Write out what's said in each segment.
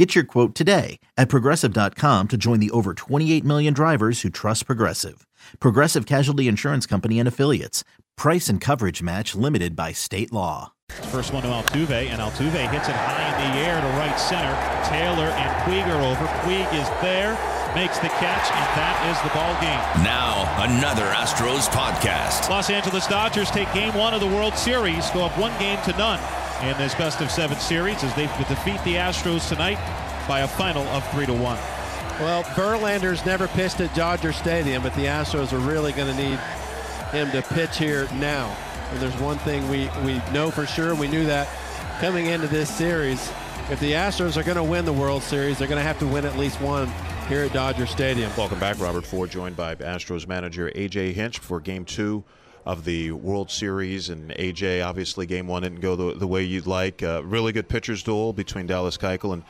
Get your quote today at progressive.com to join the over 28 million drivers who trust Progressive. Progressive Casualty Insurance Company and Affiliates. Price and coverage match limited by state law. First one to Altuve, and Altuve hits it high in the air to right center. Taylor and Puig are over. Puig is there, makes the catch, and that is the ball game. Now, another Astros podcast. Los Angeles Dodgers take game one of the World Series, go up one game to none in this best of seven series as they defeat the Astros tonight by a final of three to one. Well, Verlander's never pitched at Dodger Stadium, but the Astros are really going to need him to pitch here now. And there's one thing we, we know for sure, we knew that coming into this series. If the Astros are going to win the World Series, they're going to have to win at least one here at Dodger Stadium. Welcome back, Robert Ford, joined by Astros manager AJ Hinch for Game Two of the World Series. And AJ, obviously, Game One didn't go the, the way you'd like. Uh, really good pitchers duel between Dallas Keuchel and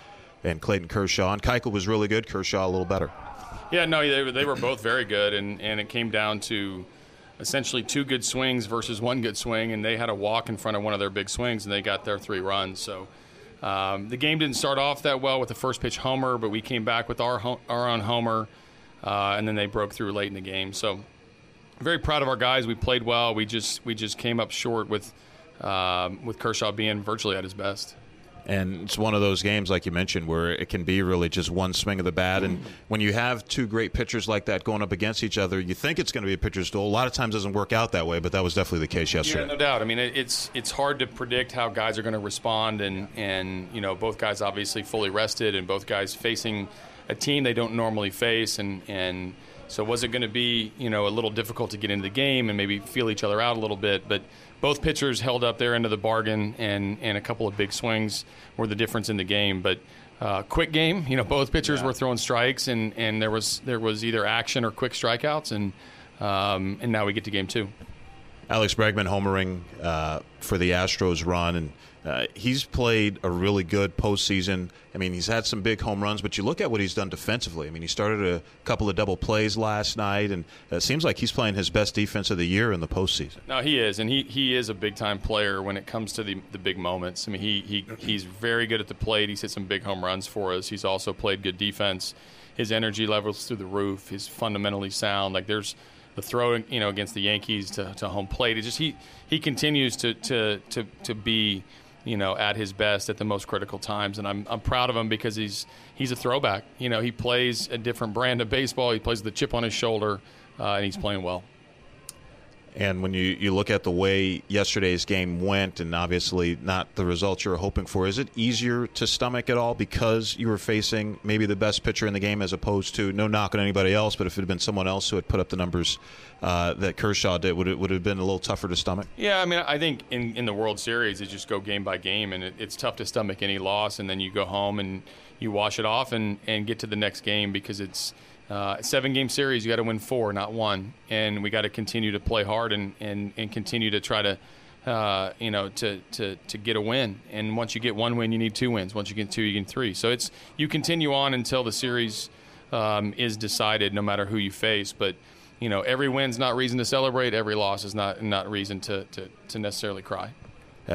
and Clayton Kershaw. And Keuchel was really good. Kershaw a little better. Yeah, no, they, they were both very good, and, and it came down to essentially two good swings versus one good swing, and they had a walk in front of one of their big swings, and they got their three runs. So um, the game didn't start off that well with the first pitch homer, but we came back with our our own homer, uh, and then they broke through late in the game. So very proud of our guys. We played well. We just we just came up short with um, with Kershaw being virtually at his best. And it's one of those games, like you mentioned, where it can be really just one swing of the bat. And when you have two great pitchers like that going up against each other, you think it's going to be a pitcher's duel. A lot of times doesn't work out that way, but that was definitely the case yesterday. Yeah, no doubt. I mean, it's it's hard to predict how guys are going to respond, and and you know both guys obviously fully rested, and both guys facing a team they don't normally face, and and so was it going to be you know a little difficult to get into the game and maybe feel each other out a little bit, but both pitchers held up their end of the bargain, and, and a couple of big swings were the difference in the game. But uh, quick game, you know, both pitchers yeah. were throwing strikes, and, and there was there was either action or quick strikeouts, and um, and now we get to game two. Alex Bregman homering uh, for the Astros run, and uh, he's played a really good postseason. I mean, he's had some big home runs, but you look at what he's done defensively. I mean, he started a couple of double plays last night, and it seems like he's playing his best defense of the year in the postseason. No, he is, and he, he is a big time player when it comes to the, the big moments. I mean, he, he he's very good at the plate. He's hit some big home runs for us. He's also played good defense. His energy levels through the roof. He's fundamentally sound. Like there's the throw, you know, against the Yankees to, to home plate. It just he he continues to to to, to be you know, at his best at the most critical times. And I'm, I'm proud of him because he's he's a throwback. You know, he plays a different brand of baseball. He plays the chip on his shoulder, uh, and he's playing well. And when you, you look at the way yesterday's game went, and obviously not the results you were hoping for, is it easier to stomach it all because you were facing maybe the best pitcher in the game as opposed to no knock on anybody else, but if it had been someone else who had put up the numbers uh, that Kershaw did, would it would have been a little tougher to stomach? Yeah, I mean, I think in, in the World Series, it just go game by game, and it, it's tough to stomach any loss, and then you go home and you wash it off and, and get to the next game because it's – uh, seven game series, you got to win four, not one, and we got to continue to play hard and, and, and continue to try to, uh, you know, to, to, to get a win. And once you get one win, you need two wins. Once you get two, you get three. So it's you continue on until the series um, is decided, no matter who you face. But you know, every win's not reason to celebrate. Every loss is not not reason to, to, to necessarily cry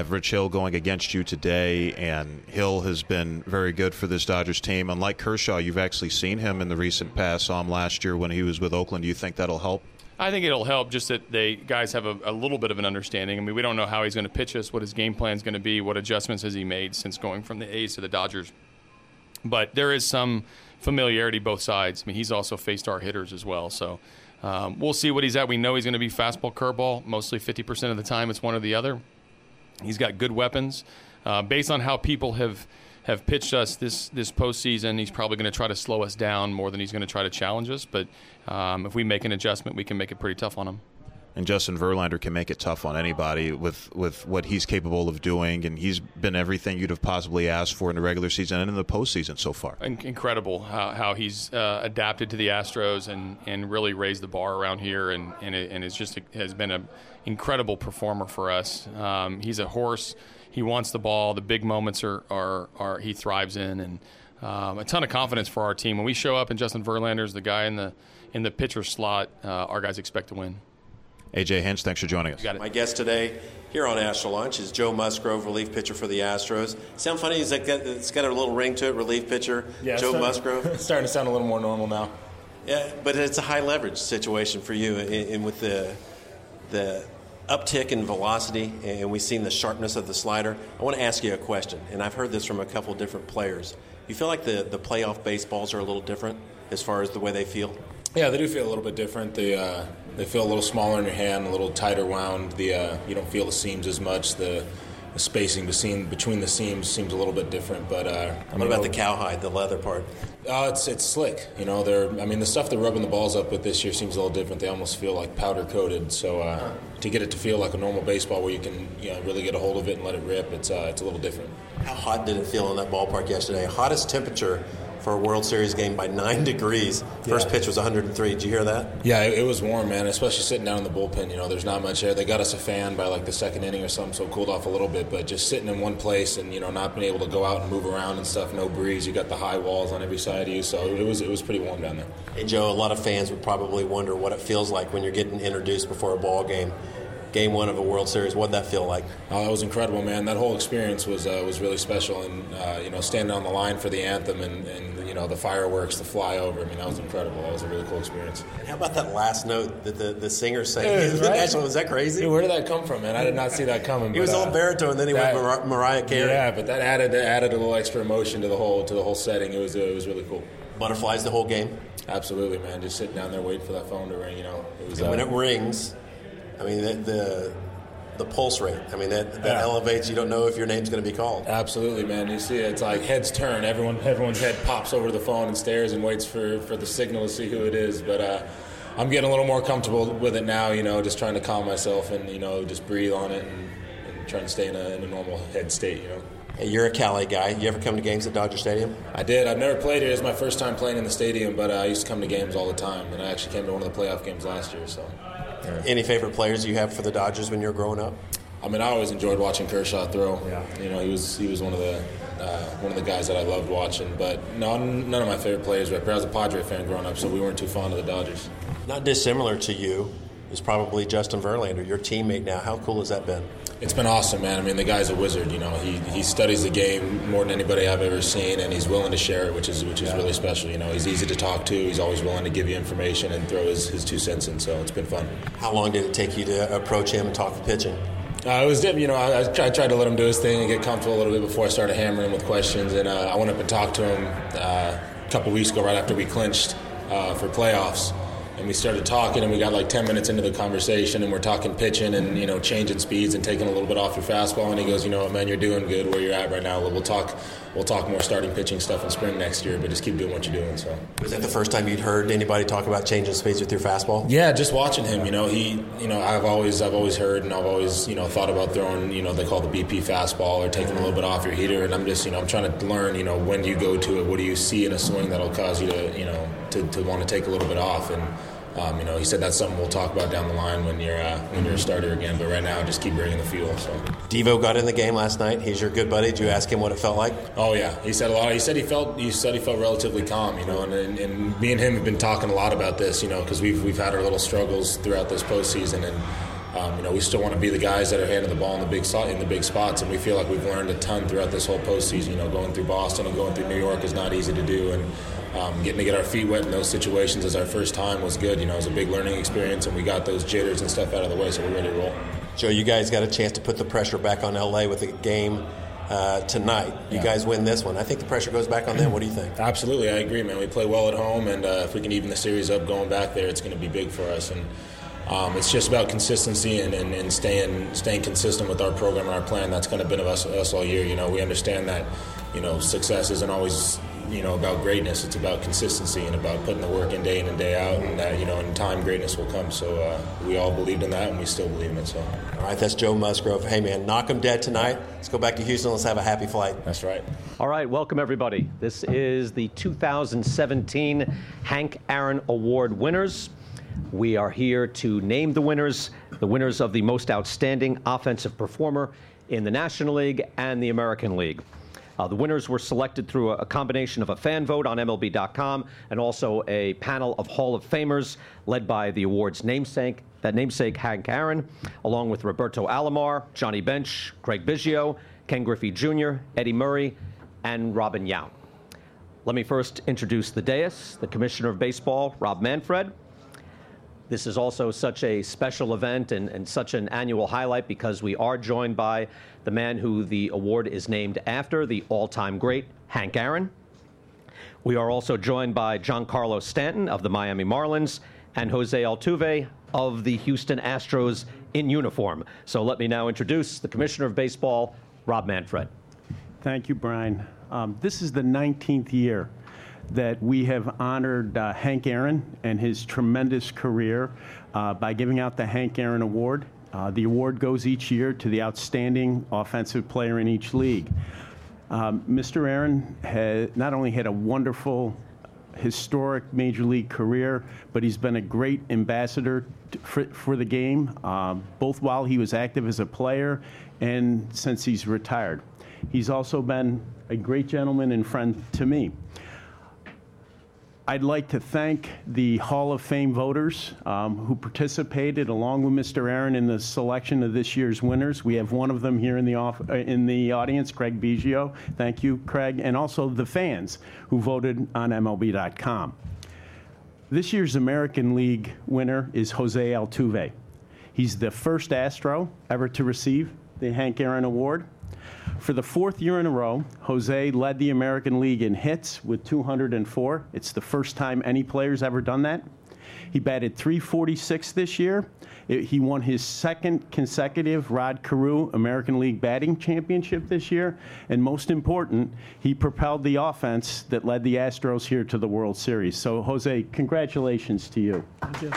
Rich Hill going against you today, and Hill has been very good for this Dodgers team. Unlike Kershaw, you've actually seen him in the recent past. Saw him last year when he was with Oakland. Do you think that'll help? I think it'll help just that they guys have a, a little bit of an understanding. I mean, we don't know how he's going to pitch us, what his game plan is going to be, what adjustments has he made since going from the A's to the Dodgers. But there is some familiarity both sides. I mean, he's also faced our hitters as well, so. Um, we'll see what he's at. We know he's going to be fastball curveball. Mostly 50% of the time, it's one or the other. He's got good weapons. Uh, based on how people have have pitched us this this postseason, he's probably going to try to slow us down more than he's going to try to challenge us. But um, if we make an adjustment, we can make it pretty tough on him. And Justin Verlander can make it tough on anybody with with what he's capable of doing, and he's been everything you'd have possibly asked for in the regular season and in the postseason so far. Incredible how, how he's uh, adapted to the Astros and, and really raised the bar around here, and and, it, and it's just has been an incredible performer for us. Um, he's a horse. He wants the ball. The big moments are are, are he thrives in, and um, a ton of confidence for our team. When we show up and Justin Verlander's the guy in the in the pitcher slot, uh, our guys expect to win. AJ Hinch, thanks for joining us. My guest today here on Astro Lunch is Joe Musgrove, relief pitcher for the Astros. Sound funny? Is that got, it's got a little ring to it, relief pitcher, yeah, Joe starting, Musgrove? It's starting to sound a little more normal now. Yeah, but it's a high leverage situation for you, and with the the uptick in velocity, and we've seen the sharpness of the slider. I want to ask you a question, and I've heard this from a couple different players. You feel like the, the playoff baseballs are a little different as far as the way they feel? Yeah, they do feel a little bit different. They uh, they feel a little smaller in your hand, a little tighter wound. The uh, you don't feel the seams as much. The, the spacing between between the seams seems a little bit different. But uh, what mean, about the cowhide, the leather part? Uh, it's it's slick. You know, they're I mean the stuff they're rubbing the balls up with this year seems a little different. They almost feel like powder coated. So uh, to get it to feel like a normal baseball where you can you know, really get a hold of it and let it rip, it's uh, it's a little different. How hot did it feel in that ballpark yesterday? Hottest temperature for a World Series game by nine degrees. First yeah. pitch was 103. Did you hear that? Yeah, it, was warm, man. Especially sitting down in the bullpen. You know, there's not much air. They got us a fan by like the second inning or something, so it cooled off a little bit. But just sitting in one place and you know not being able to go out and move around and stuff, no breeze. You got the high walls on every side of you, so it was it was pretty warm down there. Hey Joe, a lot of fans would probably wonder what it feels like when you're getting introduced before a ball game game one of a World Series. What did that feel like? Oh, that was incredible, man. That whole experience was uh, was really special, and uh, you know, standing on the line for the anthem and, and you know the fireworks, the flyover. I mean, that was incredible. That was a really cool experience. And how about that last note that the, the singer sang? Yeah, right? National, was that crazy? Dude, where did that come from, man? I did not see that coming. he was all uh, baritone, and then he that, went Mar- Mariah Carey. Yeah, but that added added a little extra emotion to the whole to the whole setting. It was it was really cool. Butterflies the whole game. Absolutely, man. Just sitting down there waiting for that phone to ring. You know, it was. And when uh, it rings, I mean the, the the pulse rate. I mean, that, that yeah. elevates. You don't know if your name's going to be called. Absolutely, man. You see, it's like heads turn. Everyone, everyone's head pops over the phone and stares and waits for, for the signal to see who it is. But uh, I'm getting a little more comfortable with it now. You know, just trying to calm myself and you know just breathe on it and, and trying to stay in a, in a normal head state. You know. Hey, you're a Cali guy. You ever come to games at Dodger Stadium? I did. I've never played here. It was my first time playing in the stadium, but uh, I used to come to games all the time. And I actually came to one of the playoff games last year. So. Any favorite players you have for the Dodgers when you were growing up? I mean, I always enjoyed watching Kershaw throw. Yeah. You know, he was he was one of the uh, one of the guys that I loved watching. But no, none of my favorite players. Right but I was a Padre fan growing up, so we weren't too fond of the Dodgers. Not dissimilar to you is probably Justin Verlander, your teammate now. How cool has that been? It's been awesome, man. I mean, the guy's a wizard. You know, he, he studies the game more than anybody I've ever seen, and he's willing to share it, which is which is yeah. really special. You know, he's easy to talk to. He's always willing to give you information and throw his, his two cents in. So it's been fun. How long did it take you to approach him and talk the pitching? Uh, it was different. You know, I, I, tried, to let him do his thing and get comfortable a little bit before I started hammering him with questions. And uh, I went up and talked to him uh, a couple weeks ago, right after we clinched uh, for playoffs and we started talking and we got like 10 minutes into the conversation and we're talking pitching and you know changing speeds and taking a little bit off your fastball. And he goes you know what man? You're doing good where you're at right now. We'll talk we'll talk more starting pitching stuff in spring next year but just keep doing what you're doing so. Was that the first time you'd heard anybody talk about changing speeds with your fastball? Yeah just watching him you know he you know I've always I've always heard and I've always you know thought about throwing you know they call the BP fastball or taking a little bit off your heater and I'm just you know I'm trying to learn you know when do you go to it what do you see in a swing that'll cause you to you know to, to want to take a little bit off and um, you know, he said that's something we'll talk about down the line when you're uh, when you're a starter again. But right now, just keep bringing the fuel. So Devo got in the game last night. He's your good buddy. Did you ask him what it felt like? Oh yeah, he said a lot. He said he felt he said he felt relatively calm. You know, and, and, and me and him have been talking a lot about this. You know, because we've we've had our little struggles throughout this postseason and. Um, you know, we still want to be the guys that are handing the ball in the big in the big spots, and we feel like we've learned a ton throughout this whole postseason. You know, going through Boston and going through New York is not easy to do, and um, getting to get our feet wet in those situations as our first time was good. You know, it was a big learning experience, and we got those jitters and stuff out of the way, so we're ready to roll. Joe, you guys got a chance to put the pressure back on LA with the game uh, tonight. You yeah. guys win this one. I think the pressure goes back on them. What do you think? Absolutely, I agree, man. We play well at home, and uh, if we can even the series up going back there, it's going to be big for us. And um, it's just about consistency and, and, and, staying staying consistent with our program and our plan. That's kind of been of us, us all year. You know, we understand that you know success isn't always you know about greatness. It's about consistency and about putting the work in day in and day out, and that you know in time greatness will come. So uh, we all believed in that, and we still believe in it. So. All right, that's Joe Musgrove. Hey man, knock knock 'em dead tonight. Let's go back to Houston. Let's have a happy flight. That's right. All right, welcome everybody. This is the 2017 Hank Aaron Award winners. We are here to name the winners, the winners of the most outstanding offensive performer in the National League and the American League. Uh, the winners were selected through a, combination of a fan vote on MLB.com and also a panel of Hall of Famers led by the award's namesake, that namesake Hank Aaron, along with Roberto Alomar, Johnny Bench, Craig Biggio, Ken Griffey Jr., Eddie Murray, and Robin Yount. Let me first introduce the dais, the Commissioner of Baseball, Rob Manfred. This is also such a special event and, and, such an annual highlight because we are joined by the man who the award is named after, the all time great, Hank Aaron. We are also joined by Giancarlo Stanton of the Miami Marlins and Jose Altuve of the Houston Astros in uniform. So let me now introduce the Commissioner of Baseball, Rob Manfred. Thank you, Brian. Um, this is the 19th year that we have honored uh, Hank Aaron and his tremendous career uh, by giving out the Hank Aaron Award. Uh, the award goes each year to the outstanding offensive player in each league. Um, Mr. Aaron has not only had a wonderful historic major league career, but he's been a great ambassador for, for, the game, um, both while he was active as a player and since he's retired. He's also been a great gentleman and friend to me. I'd like to thank the Hall of Fame voters um, who participated along with Mr. Aaron in the selection of this year's winners. We have one of them here in the, off- uh, in the audience, Craig Biggio. Thank you, Craig. And also the fans who voted on MLB.com. This year's American League winner is Jose Altuve. He's the first Astro ever to receive the Hank Aaron Award. For the fourth year in a row, Jose led the American League in hits with 204. It's the first time any player's ever done that. He batted 346 this year. It, he won his second consecutive Rod Carew American League batting championship this year. And most important, he propelled the offense that led the Astros here to the World Series. So, Jose, congratulations to you. Thank you.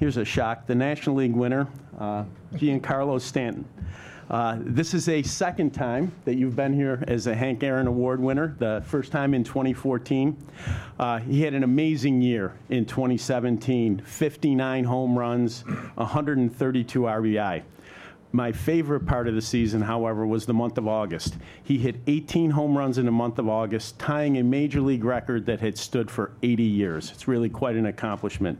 Here's a shock. The National League winner, uh, Giancarlo Stanton. Uh, this is a second time that you've been here as a Hank Aaron Award winner, the first time in 2014. Uh, he had an amazing year in 2017 59 home runs, 132 RBI. My favorite part of the season, however, was the month of August. He hit 18 home runs in the month of August, tying a major league record that had stood for 80 years. It's really quite an accomplishment.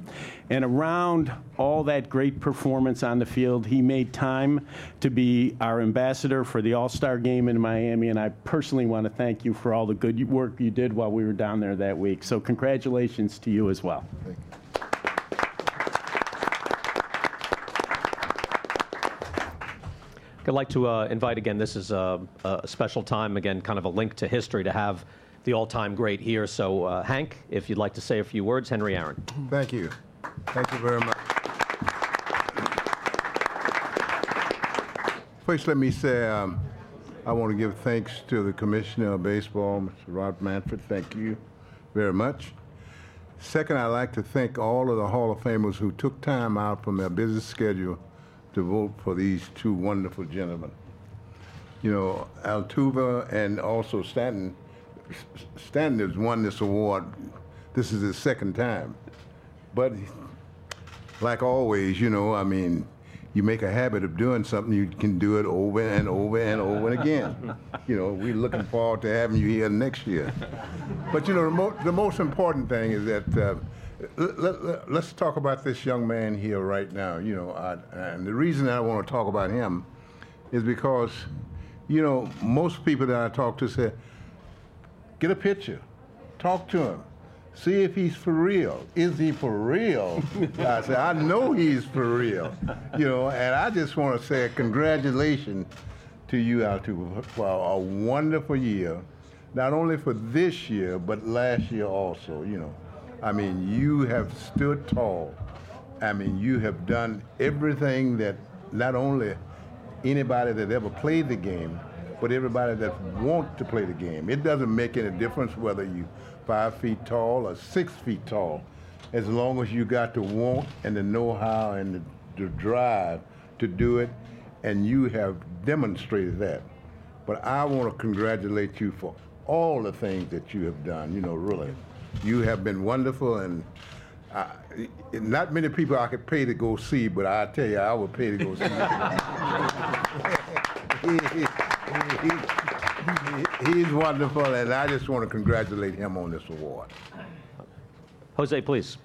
And around all that great performance on the field, he made time to be our ambassador for the All Star game in Miami. And I personally want to thank you for all the good work you did while we were down there that week. So, congratulations to you as well. I'd like to uh, invite again, this is a, a, special time, again, kind of a link to history to have the all time great here. So, uh, Hank, if you'd like to say a few words, Henry Aaron. Thank you. Thank you very much. First, let me say um, I want to give thanks to the Commissioner of Baseball, Mr. Rob Manfred. Thank you very much. Second, I'd like to thank all of the Hall of Famers who took time out from their busy schedule to vote for these two wonderful gentlemen. You know, Altuve and also Stanton. Stanton has won this award. This is his second time. But like always, you know, I mean, you make a habit of doing something, you can do it over and over and over and again. you know, we're looking forward to having you here next year. But you know, the, mo- the most important thing is that uh, let, let, talk about this young man here right now. You know, I, and the reason I want to talk about him is because, you know, most people that I talk to say, get a picture, talk to him, see if he's for real. Is he for real? I say, I know he's for real. You know, and I just want to say congratulations to you, Altuve, for a wonderful year, not only for this year, but last year also, you know. I mean, you have stood tall. I mean, you have done everything that not only anybody that ever played the game, but everybody that wants to play the game. It doesn't make any difference whether you five feet tall or six feet tall, as long as you got the want and the know-how and the, the drive to do it, and you have demonstrated that. But I want to congratulate you for all the things that you have done. You know, really, you have been wonderful, and uh, not many people I could pay to go see, but I tell you, I would pay to go see. he, he, he's wonderful, and I just want to congratulate him on this award. Jose, please.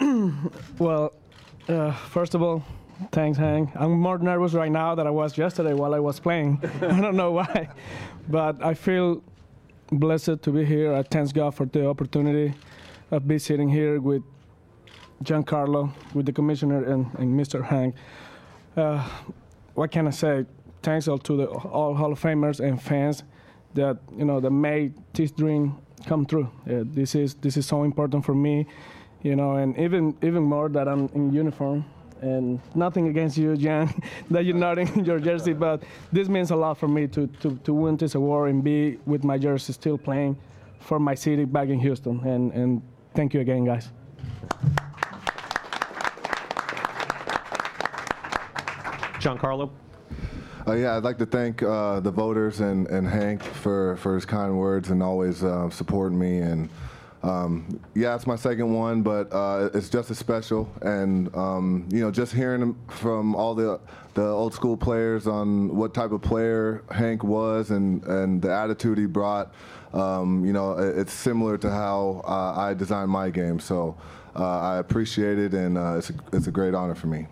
well, uh, first of all, thanks, Hank. I'm more nervous right now than I was yesterday while I was playing. I don't know why, but I feel blessed to be here. I thank God for the opportunity of be sitting here with Giancarlo, with the commissioner and, and Mr. Hank. Uh, what can I say? Thanks all to the all Hall of Famers and fans that you know that made this dream come true. Uh, this is this is so important for me, you know, and even even more that I'm in uniform. And nothing against you, Jan, that you're not in your jersey, but this means a lot for me to, to, to win this award and be with my jersey still playing for my city back in Houston. And, and thank you again, guys. Giancarlo? Uh, yeah, I'd like to thank uh, the voters and, and Hank for, for his kind words and always uh, supporting me. And um, yeah, it's my second one, but uh, it's just as special. And um, you know, just hearing from all the the old school players on what type of player Hank was and and the attitude he brought. Um, you know, it's similar to how uh, I designed my game. So uh, I appreciate it, and it's a, it's a great honor for me.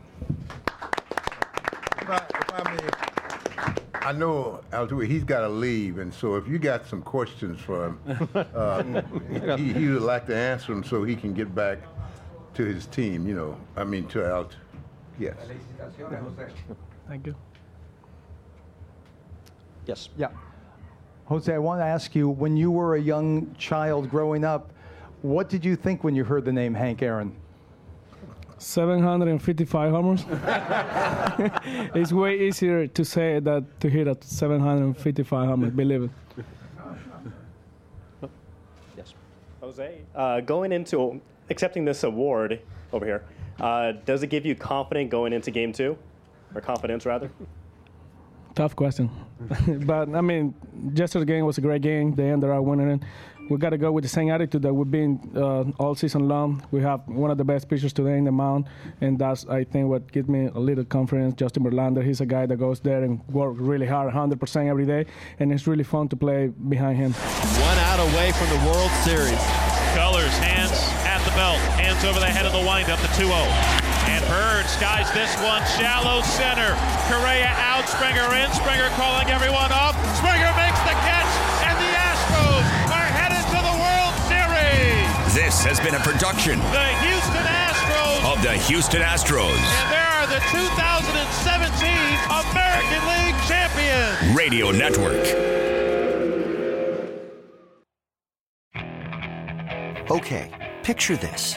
I know Altuve, he's got to leave, and so if you got some questions for him, uh, he, he, would like to answer them so he can get back to his team. You know, I mean to Alt. Yes. Thank you. Yes. Yeah. Jose, I want to ask you, when you were a young child growing up, what did you think when you heard the name Hank Aaron? 755 homers. it's way easier to say that to hit at 755 homers, believe it. Yes. Jose, uh, going into accepting this award over here, uh, does it give you confidence going into game two? Or confidence, rather? Tough question. but, I mean, yesterday's game was a great game. They ended up winning it we got to go with the same attitude that we've been uh, all season long. We have one of the best pitchers today in the mound, and that's I think what gives me a little confidence. Justin Verlander, he's a guy that goes there and works really hard, 100% every day, and it's really fun to play behind him. One out away from the World Series. McCullers, hands at the belt, hands over the head of the windup, the 2 0. And Bird skies this one, shallow center. Correa out, Springer in, Springer calling everyone off. Springer makes the catch, and the Astros are headed to the World Series. This has been a production The Houston Astros, of the Houston Astros and they are the 2017 American League champions. Radio Network. Okay, picture this.